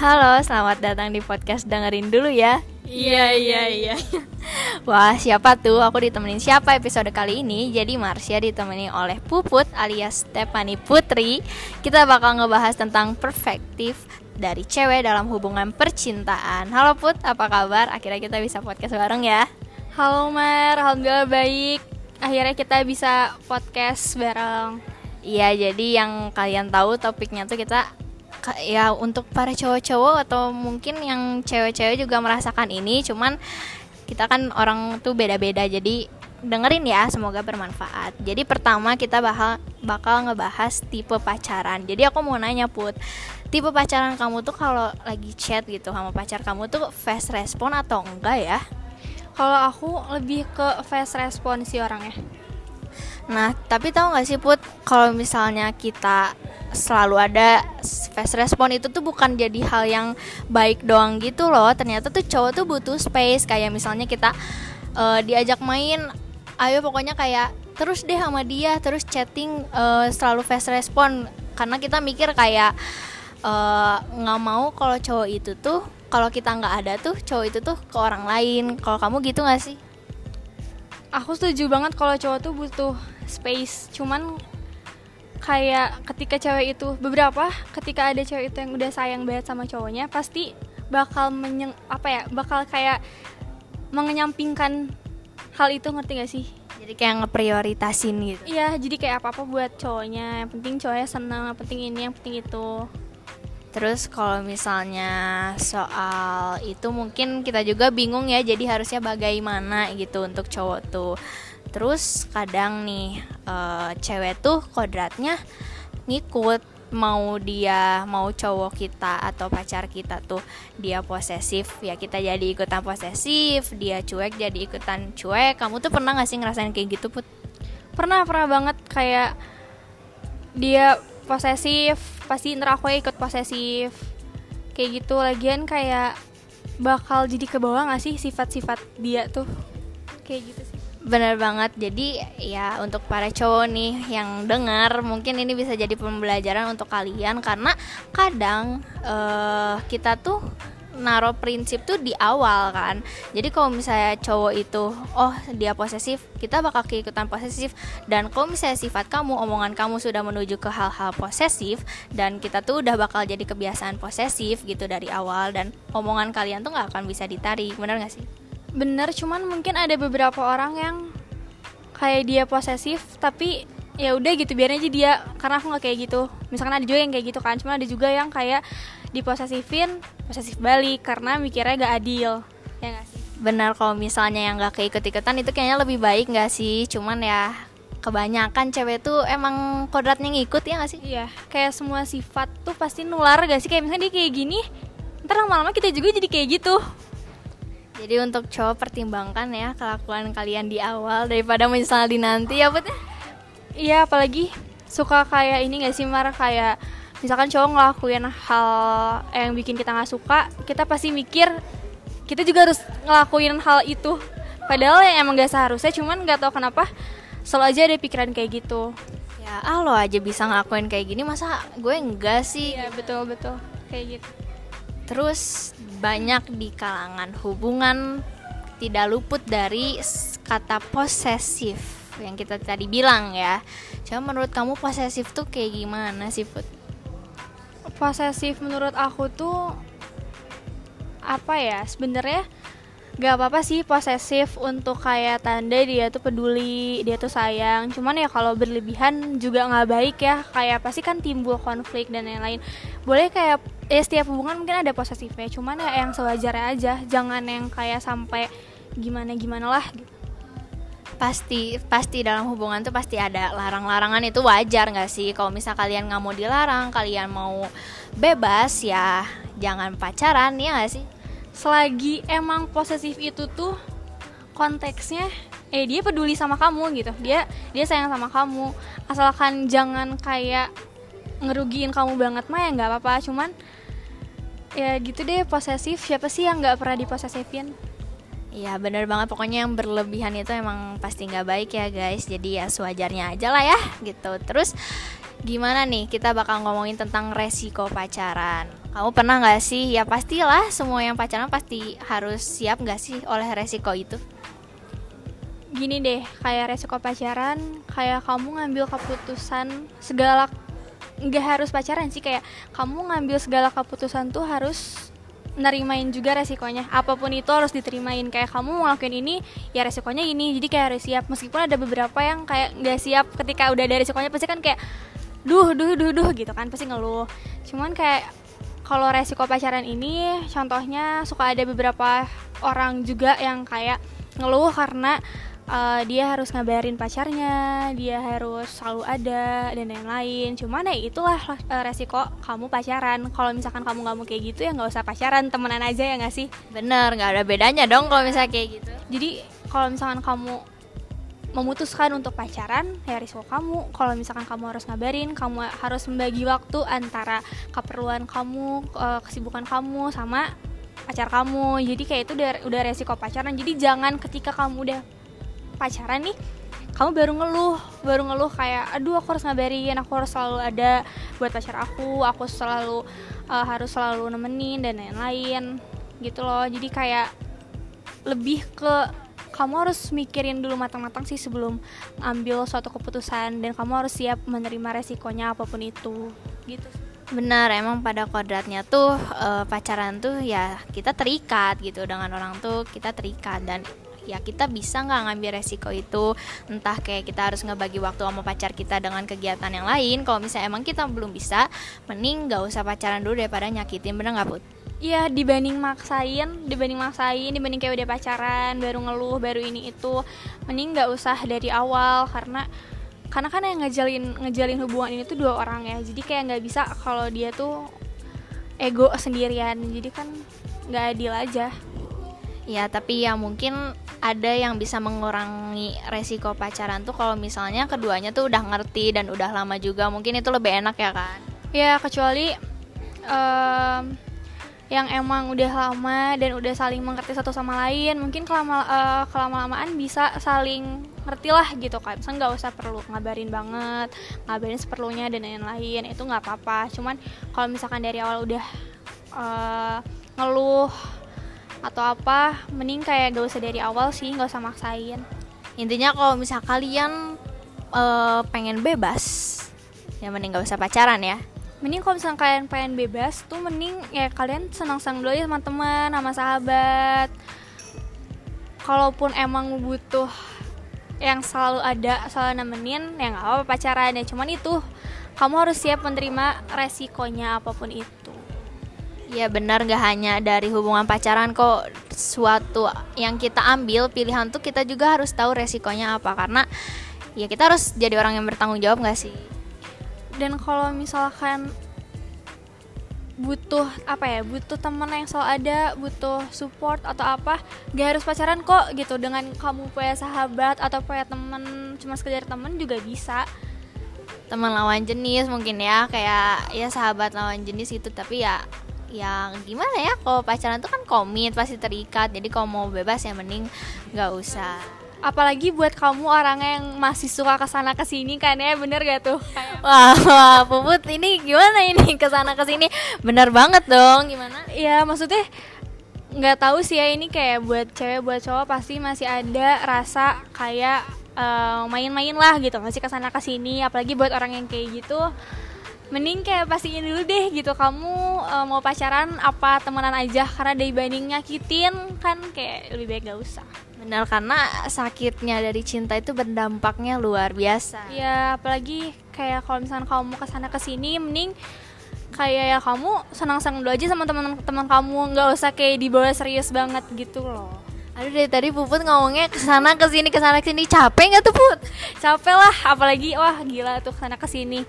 Halo, selamat datang di podcast dengerin dulu ya. Iya iya iya. Wah, siapa tuh? Aku ditemenin siapa episode kali ini? Jadi Marsha ditemani oleh Puput alias Stephanie Putri. Kita bakal ngebahas tentang perspektif dari cewek dalam hubungan percintaan. Halo Put, apa kabar? Akhirnya kita bisa podcast bareng ya. Halo Mer, alhamdulillah baik. Akhirnya kita bisa podcast bareng. Iya, jadi yang kalian tahu topiknya tuh kita ya untuk para cowok-cowok atau mungkin yang cewek-cewek juga merasakan ini cuman kita kan orang tuh beda-beda jadi dengerin ya semoga bermanfaat. Jadi pertama kita bakal bakal ngebahas tipe pacaran. Jadi aku mau nanya put tipe pacaran kamu tuh kalau lagi chat gitu sama pacar kamu tuh fast respon atau enggak ya? Kalau aku lebih ke fast respon sih orangnya. Nah tapi tahu nggak sih put kalau misalnya kita selalu ada fast respon itu tuh bukan jadi hal yang baik doang gitu loh. Ternyata tuh cowok tuh butuh space. Kayak misalnya kita uh, diajak main ayo pokoknya kayak terus deh sama dia terus chatting uh, selalu fast respon karena kita mikir kayak eh, nggak uh, mau kalau cowok itu tuh kalau kita nggak ada tuh cowok itu tuh ke orang lain. Kalau kamu gitu nggak sih? Aku setuju banget kalau cowok tuh butuh space. Cuman kayak ketika cewek itu beberapa ketika ada cewek itu yang udah sayang banget sama cowoknya pasti bakal menyeng apa ya bakal kayak mengenyampingkan hal itu ngerti gak sih? Jadi kayak ngeprioritasin gitu. Iya jadi kayak apa apa buat cowoknya. Yang penting cowoknya senang yang penting ini yang penting itu. Terus kalau misalnya soal itu mungkin kita juga bingung ya jadi harusnya bagaimana gitu untuk cowok tuh terus kadang nih uh, cewek tuh kodratnya ngikut mau dia mau cowok kita atau pacar kita tuh dia posesif ya kita jadi ikutan posesif dia cuek jadi ikutan cuek. Kamu tuh pernah gak sih ngerasain kayak gitu put? Pernah pernah banget. Kayak dia posesif pasti ntar aku ikut posesif. Kayak gitu lagian kayak bakal jadi ke bawah gak sih sifat-sifat dia tuh? Kayak gitu Bener banget. Jadi ya untuk para cowok nih yang dengar mungkin ini bisa jadi pembelajaran untuk kalian karena kadang uh, kita tuh naruh prinsip tuh di awal kan. Jadi kalau misalnya cowok itu oh dia posesif, kita bakal keikutan posesif dan kalau misalnya sifat kamu, omongan kamu sudah menuju ke hal-hal posesif dan kita tuh udah bakal jadi kebiasaan posesif gitu dari awal dan omongan kalian tuh nggak akan bisa ditarik. Bener gak sih? Bener cuman mungkin ada beberapa orang yang kayak dia posesif tapi ya udah gitu biar aja dia. Karena aku nggak kayak gitu. Misalkan ada juga yang kayak gitu kan cuma ada juga yang kayak diposesifin posesif balik karena mikirnya gak adil. Ya gak sih? Benar kalau misalnya yang gak keikut-ikutan itu kayaknya lebih baik gak sih? Cuman ya kebanyakan cewek tuh emang kodratnya ngikut ya gak sih? Iya kayak semua sifat tuh pasti nular gak sih? Kayak misalnya dia kayak gini ntar lama-lama kita juga jadi kayak gitu jadi untuk cowok pertimbangkan ya kelakuan kalian di awal daripada di nanti ya put iya apalagi suka kayak ini gak sih mar? Kayak misalkan cowok ngelakuin hal yang bikin kita nggak suka kita pasti mikir kita juga harus ngelakuin hal itu. Padahal yang emang gak seharusnya cuman nggak tahu kenapa selalu aja ada pikiran kayak gitu. Ya ah lo aja bisa ngelakuin kayak gini masa gue enggak sih? Ya betul betul. Kayak gitu terus banyak di kalangan hubungan tidak luput dari kata posesif yang kita tadi bilang ya. Coba menurut kamu posesif tuh kayak gimana sih Put? Posesif menurut aku tuh apa ya sebenarnya gak apa-apa sih posesif untuk kayak tanda dia tuh peduli dia tuh sayang cuman ya kalau berlebihan juga nggak baik ya kayak pasti kan timbul konflik dan lain-lain boleh kayak ya setiap hubungan mungkin ada posesifnya cuman ya yang sewajarnya aja jangan yang kayak sampai gimana gimana lah gitu. Pasti pasti dalam hubungan tuh pasti ada larang-larangan itu wajar nggak sih? Kalau misal kalian nggak mau dilarang kalian mau bebas ya jangan pacaran ya nggak sih? Selagi emang posesif itu tuh konteksnya eh dia peduli sama kamu gitu. Dia dia sayang sama kamu. Asalkan jangan kayak ngerugiin kamu banget mah ya nggak apa-apa cuman ya gitu deh posesif. Siapa sih yang nggak pernah diposesifin? Iya bener banget. Pokoknya yang berlebihan itu emang pasti nggak baik ya guys. Jadi ya sewajarnya aja lah ya gitu. Terus gimana nih? Kita bakal ngomongin tentang resiko pacaran. Kamu pernah nggak sih? Ya pastilah semua yang pacaran pasti harus siap nggak sih oleh resiko itu? Gini deh kayak resiko pacaran kayak kamu ngambil keputusan segala nggak harus pacaran sih kayak kamu ngambil segala keputusan tuh harus nerimain juga resikonya. Apa pun itu harus diterimain. Kayak kamu ngelakuin ini ya resikonya ini. Jadi kayak harus siap. Meskipun ada beberapa yang kayak nggak siap ketika udah ada resikonya pasti kan kayak duh duh duh duh gitu kan. Pasti ngeluh. Cuman kayak kalau resiko pacaran ini contohnya suka ada beberapa orang juga yang kayak ngeluh karena uh, dia harus ngabarin pacarnya, dia harus selalu ada dan lain-lain. Cuman ya itulah uh, resiko kamu pacaran. Kalau misalkan kamu nggak mau kayak gitu ya nggak usah pacaran, temenan aja ya nggak sih? Bener, nggak ada bedanya dong kalau misalnya kayak gitu. Jadi kalau misalkan kamu memutuskan untuk pacaran ya risiko kamu kalau misalkan kamu harus ngabarin kamu harus membagi waktu antara keperluan kamu kesibukan kamu sama pacar kamu jadi kayak itu udah udah resiko pacaran jadi jangan ketika kamu udah pacaran nih kamu baru ngeluh baru ngeluh kayak aduh aku harus ngabarin aku harus selalu ada buat pacar aku aku selalu uh, harus selalu nemenin dan lain-lain gitu loh. Jadi kayak lebih ke kamu harus mikirin dulu matang-matang sih sebelum ambil suatu keputusan dan kamu harus siap menerima resikonya apa pun itu gitu. Benar emang pada kodratnya tuh e, pacaran tuh ya kita terikat gitu dengan orang tuh kita terikat dan ya kita bisa nggak ngambil resiko itu. Entah kayak kita harus ngebagi waktu sama pacar kita dengan kegiatan yang lain. Kalau misalnya emang kita belum bisa mending nggak usah pacaran dulu daripada nyakitin bener nggak put? Iya dibanding maksain, dibanding maksain, dibanding kayak udah pacaran, baru ngeluh, baru ini itu, mending nggak usah dari awal karena karena kan yang ngejalin ngejalin hubungan ini tuh dua orang ya, jadi kayak nggak bisa kalau dia tuh ego sendirian, jadi kan nggak adil aja. Ya tapi ya mungkin ada yang bisa mengurangi resiko pacaran tuh kalau misalnya keduanya tuh udah ngerti dan udah lama juga, mungkin itu lebih enak ya kan? Ya kecuali um, yang emang udah lama dan udah saling mengerti satu sama lain mungkin kelama uh, kelama lamaan bisa saling ngerti lah gitu kan Misal nggak usah perlu ngabarin banget ngabarin seperlunya dan lain-lain itu nggak apa-apa cuman kalau misalkan dari awal udah uh, ngeluh atau apa mending kayak gak usah dari awal sih nggak usah maksain. Intinya kalau misal kalian uh, pengen bebas ya mending gak usah pacaran ya. Mending kalau misalnya kalian pengen bebas tuh mending ya kalian senang-senang dulu ya sama teman sama sahabat. Kalaupun emang butuh yang selalu ada selalu nemenin ya nggak apa-apa pacaran ya. Cuman itu kamu harus siap menerima resikonya apa pun itu ya benar. Nggak hanya dari hubungan pacaran kok. Suatu yang kita ambil pilihan tuh kita juga harus tahu resikonya apa. Karena ya kita harus jadi orang yang bertanggung jawab nggak sih? Dan kalau misalkan butuh apa ya butuh teman yang selalu ada butuh support atau apa gak harus pacaran kok gitu. Dengan kamu punya sahabat atau punya teman cuma sekedar teman juga bisa. Teman lawan jenis mungkin ya. Kayak ya sahabat lawan jenis itu tapi ya yang gimana ya kalau pacaran tuh kan komit pasti terikat. Jadi kalau mau bebas ya mending nggak usah. Apalagi buat kamu orang yang masih suka ke sana ke sini kan ya bener gak tuh? Wah, wah puput ini gimana ini? Ke sana ke sini? Bener banget dong gimana? Ya maksudnya nggak tahu sih ya ini kayak buat cewek buat cowok pasti masih ada rasa kayak uh, main-main lah gitu. Masih ke sana ke sini apalagi buat orang yang kayak gitu mending kayak pastiin dulu deh gitu kamu uh, mau pacaran apa temenan aja karena dibanding nyakitin kan kayak lebih baik gak usah. Benar karena sakitnya dari cinta itu berdampaknya luar biasa. Ya apalagi kayak kalau misalnya kamu ke sana ke sini mending kayak ya kamu senang-senang dulu aja sama teman-teman kamu nggak usah kayak dibawa serius banget gitu loh Aduh dari tadi Puput ngomongnya ke sana ke sini ke sana ke sini capek nggak tuh Put? Capek lah, apalagi wah gila tuh ke sana ke sini.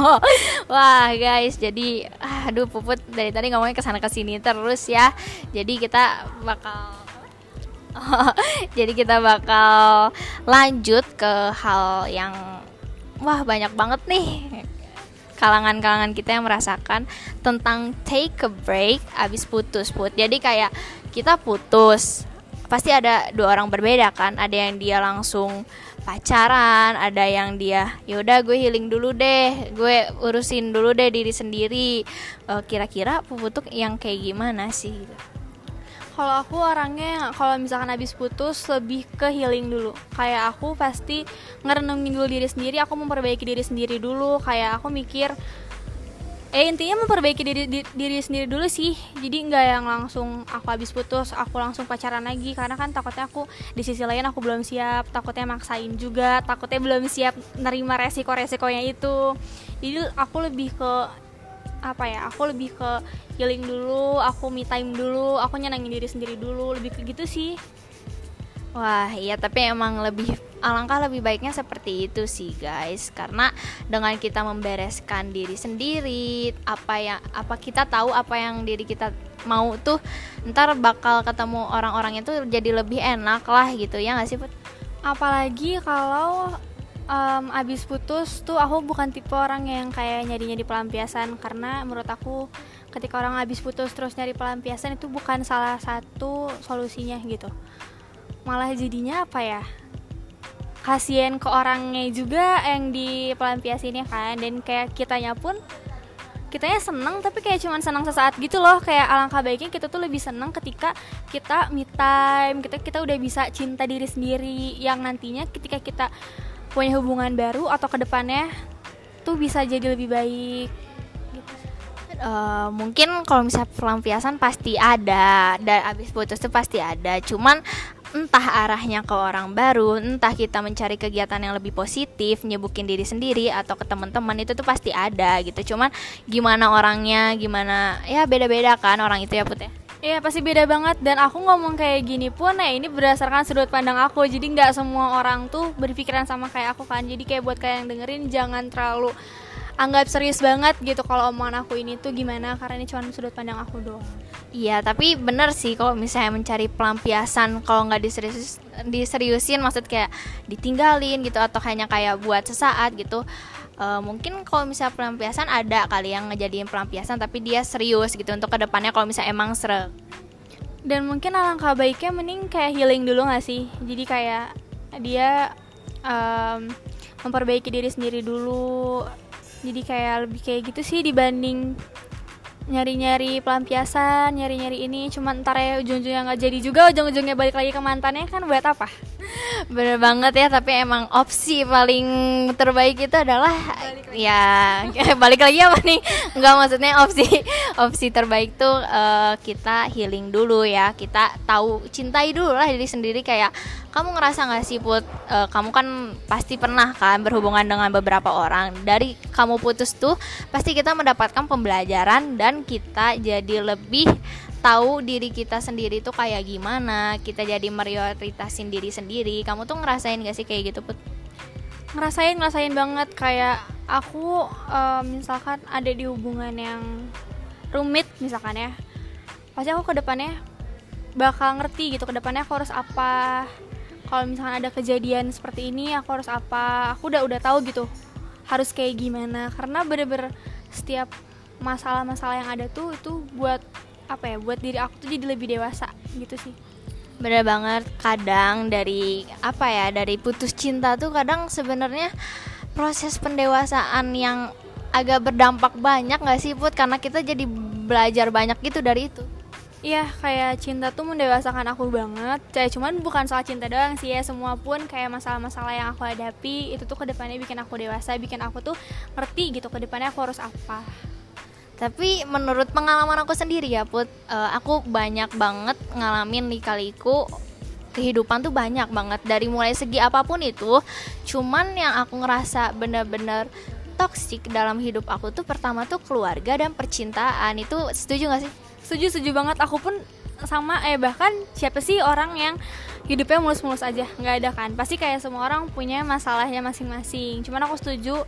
wah guys, jadi aduh Puput dari tadi ngomongnya ke sana ke sini terus ya. Jadi kita bakal jadi kita bakal lanjut ke hal yang wah banyak banget nih kalangan-kalangan kita yang merasakan tentang take a break abis putus put jadi kayak kita putus pasti ada dua orang berbeda kan. Ada yang dia langsung pacaran ada yang dia yaudah gue healing dulu deh gue urusin dulu deh diri sendiri. Uh, kira-kira puputuk yang kayak gimana sih? Kalau aku orangnya kalau misalkan habis putus lebih ke healing dulu. Kayak aku pasti ngerenungin dulu diri sendiri aku memperbaiki diri sendiri dulu. Kayak aku mikir eh intinya memperbaiki diri, diri diri sendiri dulu sih. Jadi nggak yang langsung aku habis putus aku langsung pacaran lagi. Karena kan takutnya aku di sisi lain aku belum siap. Takutnya maksain juga. Takutnya belum siap nerima resiko resikonya itu. Jadi aku lebih ke apa ya aku lebih ke healing dulu. Aku me time dulu. Aku nyenengin diri sendiri dulu. Lebih ke gitu sih Wah iya tapi emang lebih alangkah lebih baiknya seperti itu sih guys. Karena dengan kita membereskan diri sendiri apa yang apa kita tahu apa yang diri kita mau tuh ntar bakal ketemu orang-orang itu jadi lebih enak lah gitu ya nggak sih Put? apalagi kalau um, abis putus tuh aku bukan tipe orang yang kayak nyari-nyari pelampiasan. Karena menurut aku ketika orang abis putus terus nyari pelampiasan itu bukan salah satu solusinya gitu malah jadinya apa ya? Kasihan ke orangnya juga yang di pelampiasinnya kan? Dan kayak kitanya pun kitanya seneng tapi kayak cuman senang sesaat gitu loh. Kayak alangkah baiknya kita tuh lebih seneng ketika kita me time kita kita udah bisa cinta diri sendiri. Yang nantinya ketika kita punya hubungan baru atau ke depannya tuh bisa jadi lebih baik. Uh, mungkin kalau misalnya pelampiasan pasti ada dan abis putus tuh pasti ada. Cuman entah arahnya ke orang baru, entah kita mencari kegiatan yang lebih positif, nyebukin diri sendiri atau ke teman-teman itu tuh pasti ada gitu. Cuman gimana orangnya, gimana ya beda-beda kan orang itu ya Put ya. Iya pasti beda banget. Dan aku ngomong kayak gini pun ya ini berdasarkan sudut pandang aku. Jadi nggak semua orang tuh berpikiran sama kayak aku kan. Jadi kayak buat kalian yang dengerin jangan terlalu anggap serius banget gitu kalau omongan aku ini tuh gimana. Karena ini cuma sudut pandang aku doang Iya, tapi bener sih kalau misalnya mencari pelampiasan kalau nggak diserius diseriusin maksud kayak ditinggalin gitu atau hanya kayak buat sesaat gitu. Uh, mungkin kalau misalnya pelampiasan ada kali yang ngejadiin pelampiasan tapi dia serius gitu untuk ke depannya kalau misalnya emang seru. Dan mungkin alangkah baiknya mending kayak healing dulu gak sih? Jadi kayak dia um, memperbaiki diri sendiri dulu jadi kayak lebih kayak gitu sih dibanding nyari-nyari pelampiasan, nyari-nyari ini cuma ntar ya ujung-ujungnya nggak jadi juga ujung-ujungnya balik lagi ke mantannya kan buat apa? Bener banget ya tapi emang opsi paling terbaik itu adalah balik ya balik lagi apa nih? Enggak maksudnya opsi opsi terbaik tuh uh, kita healing dulu ya kita tahu cintai dulu lah diri sendiri kayak kamu ngerasa gak sih put? Uh, kamu kan pasti pernah kan berhubungan dengan beberapa orang. Dari kamu putus tuh pasti kita mendapatkan pembelajaran dan kita jadi lebih tahu diri kita sendiri tuh kayak gimana. Kita jadi prioritasin diri sendiri. Kamu tuh ngerasain gak sih kayak gitu put? Ngerasain ngerasain banget. Kayak aku uh, misalkan ada di hubungan yang rumit misalkan ya pasti aku ke depannya bakal ngerti gitu ke depannya aku harus apa kalau misalkan ada kejadian seperti ini aku harus apa? Aku udah udah tahu gitu harus kayak gimana. Karena bener-bener setiap masalah-masalah yang ada tuh itu buat apa ya? Buat diri aku tuh jadi lebih dewasa gitu sih. Bener banget. Kadang dari apa ya dari putus cinta tuh kadang sebenarnya proses pendewasaan yang agak berdampak banyak gak sih put? Karena kita jadi belajar banyak gitu dari itu Iya kayak cinta tuh mendewasakan aku banget. Kayak cuman bukan soal cinta doang sih ya Semua pun kayak masalah-masalah yang aku hadapi Itu tuh ke depannya bikin aku dewasa Bikin aku tuh ngerti gitu ke depannya aku harus apa. Tapi menurut pengalaman aku sendiri ya Put uh, Aku banyak banget ngalamin di kaliku kehidupan tuh banyak banget. Dari mulai segi apa pun itu cuman yang aku ngerasa bener-bener toksik dalam hidup aku tuh pertama tuh keluarga dan percintaan. Itu setuju gak sih setuju setuju banget. Aku pun sama eh bahkan siapa sih orang yang hidupnya mulus-mulus aja? Nggak ada kan? Pasti kayak semua orang punya masalahnya masing-masing. Cuman aku setuju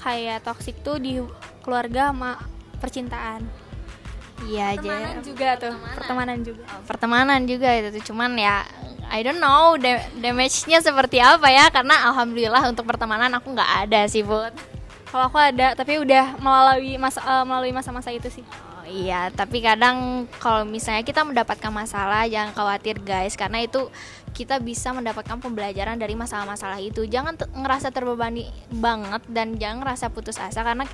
kayak toxic tuh di keluarga sama percintaan. Iya aja juga tuh. Pertemanan. Juga. Oh, pertemanan juga itu cuman ya I don't know damage-nya seperti apa ya? Karena alhamdulillah untuk pertemanan aku nggak ada sih buat kalau aku ada tapi udah melalui masa uh, melalui masa-masa itu sih iya, tapi kadang kalau misalnya kita mendapatkan masalah jangan khawatir guys karena itu kita bisa mendapatkan pembelajaran dari masalah-masalah itu. Jangan ngerasa terbebani banget dan jangan ngerasa putus asa karena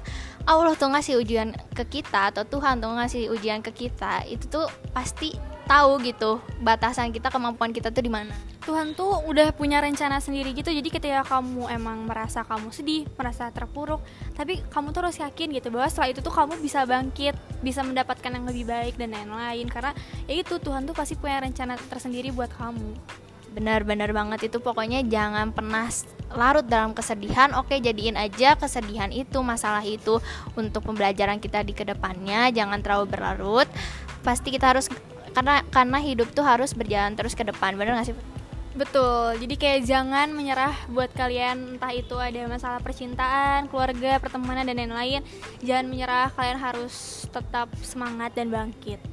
Allah tuh ngasih ujian ke kita atau Tuhan tuh ngasih ujian ke kita. Itu tuh pasti tahu gitu batasan kita, kemampuan kita tuh di mana. Tuhan tuh udah punya rencana sendiri gitu jadi ketika kamu emang merasa kamu sedih merasa terpuruk tapi kamu tuh harus yakin gitu bahwa setelah itu tuh kamu bisa bangkit bisa mendapatkan yang lebih baik dan lain-lain karena ya itu Tuhan tuh pasti punya rencana tersendiri buat kamu Benar-benar banget itu pokoknya jangan pernah larut dalam kesedihan. Oke, jadiin aja kesedihan itu, masalah itu untuk pembelajaran kita di ke depannya. Jangan terlalu berlarut. Pasti kita harus karena karena hidup tuh harus berjalan terus ke depan. Bener gak sih? betul jadi kayak jangan menyerah buat kalian entah itu ada masalah percintaan keluarga pertemanan dan lain-lain jangan menyerah kalian harus tetap semangat dan bangkit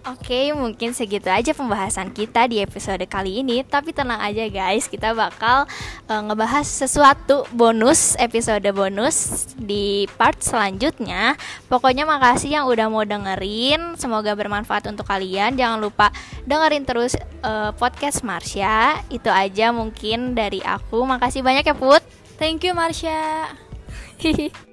Oke, mungkin segitu aja pembahasan kita di episode kali ini. Tapi tenang aja guys, kita bakal eh, ngebahas sesuatu bonus, episode bonus di part selanjutnya. Pokoknya makasih yang udah mau dengerin. Semoga bermanfaat untuk kalian. Jangan lupa dengerin terus eh, podcast Marsha. Itu aja mungkin dari aku. Makasih banyak ya Put. thank you Marsha Hihi.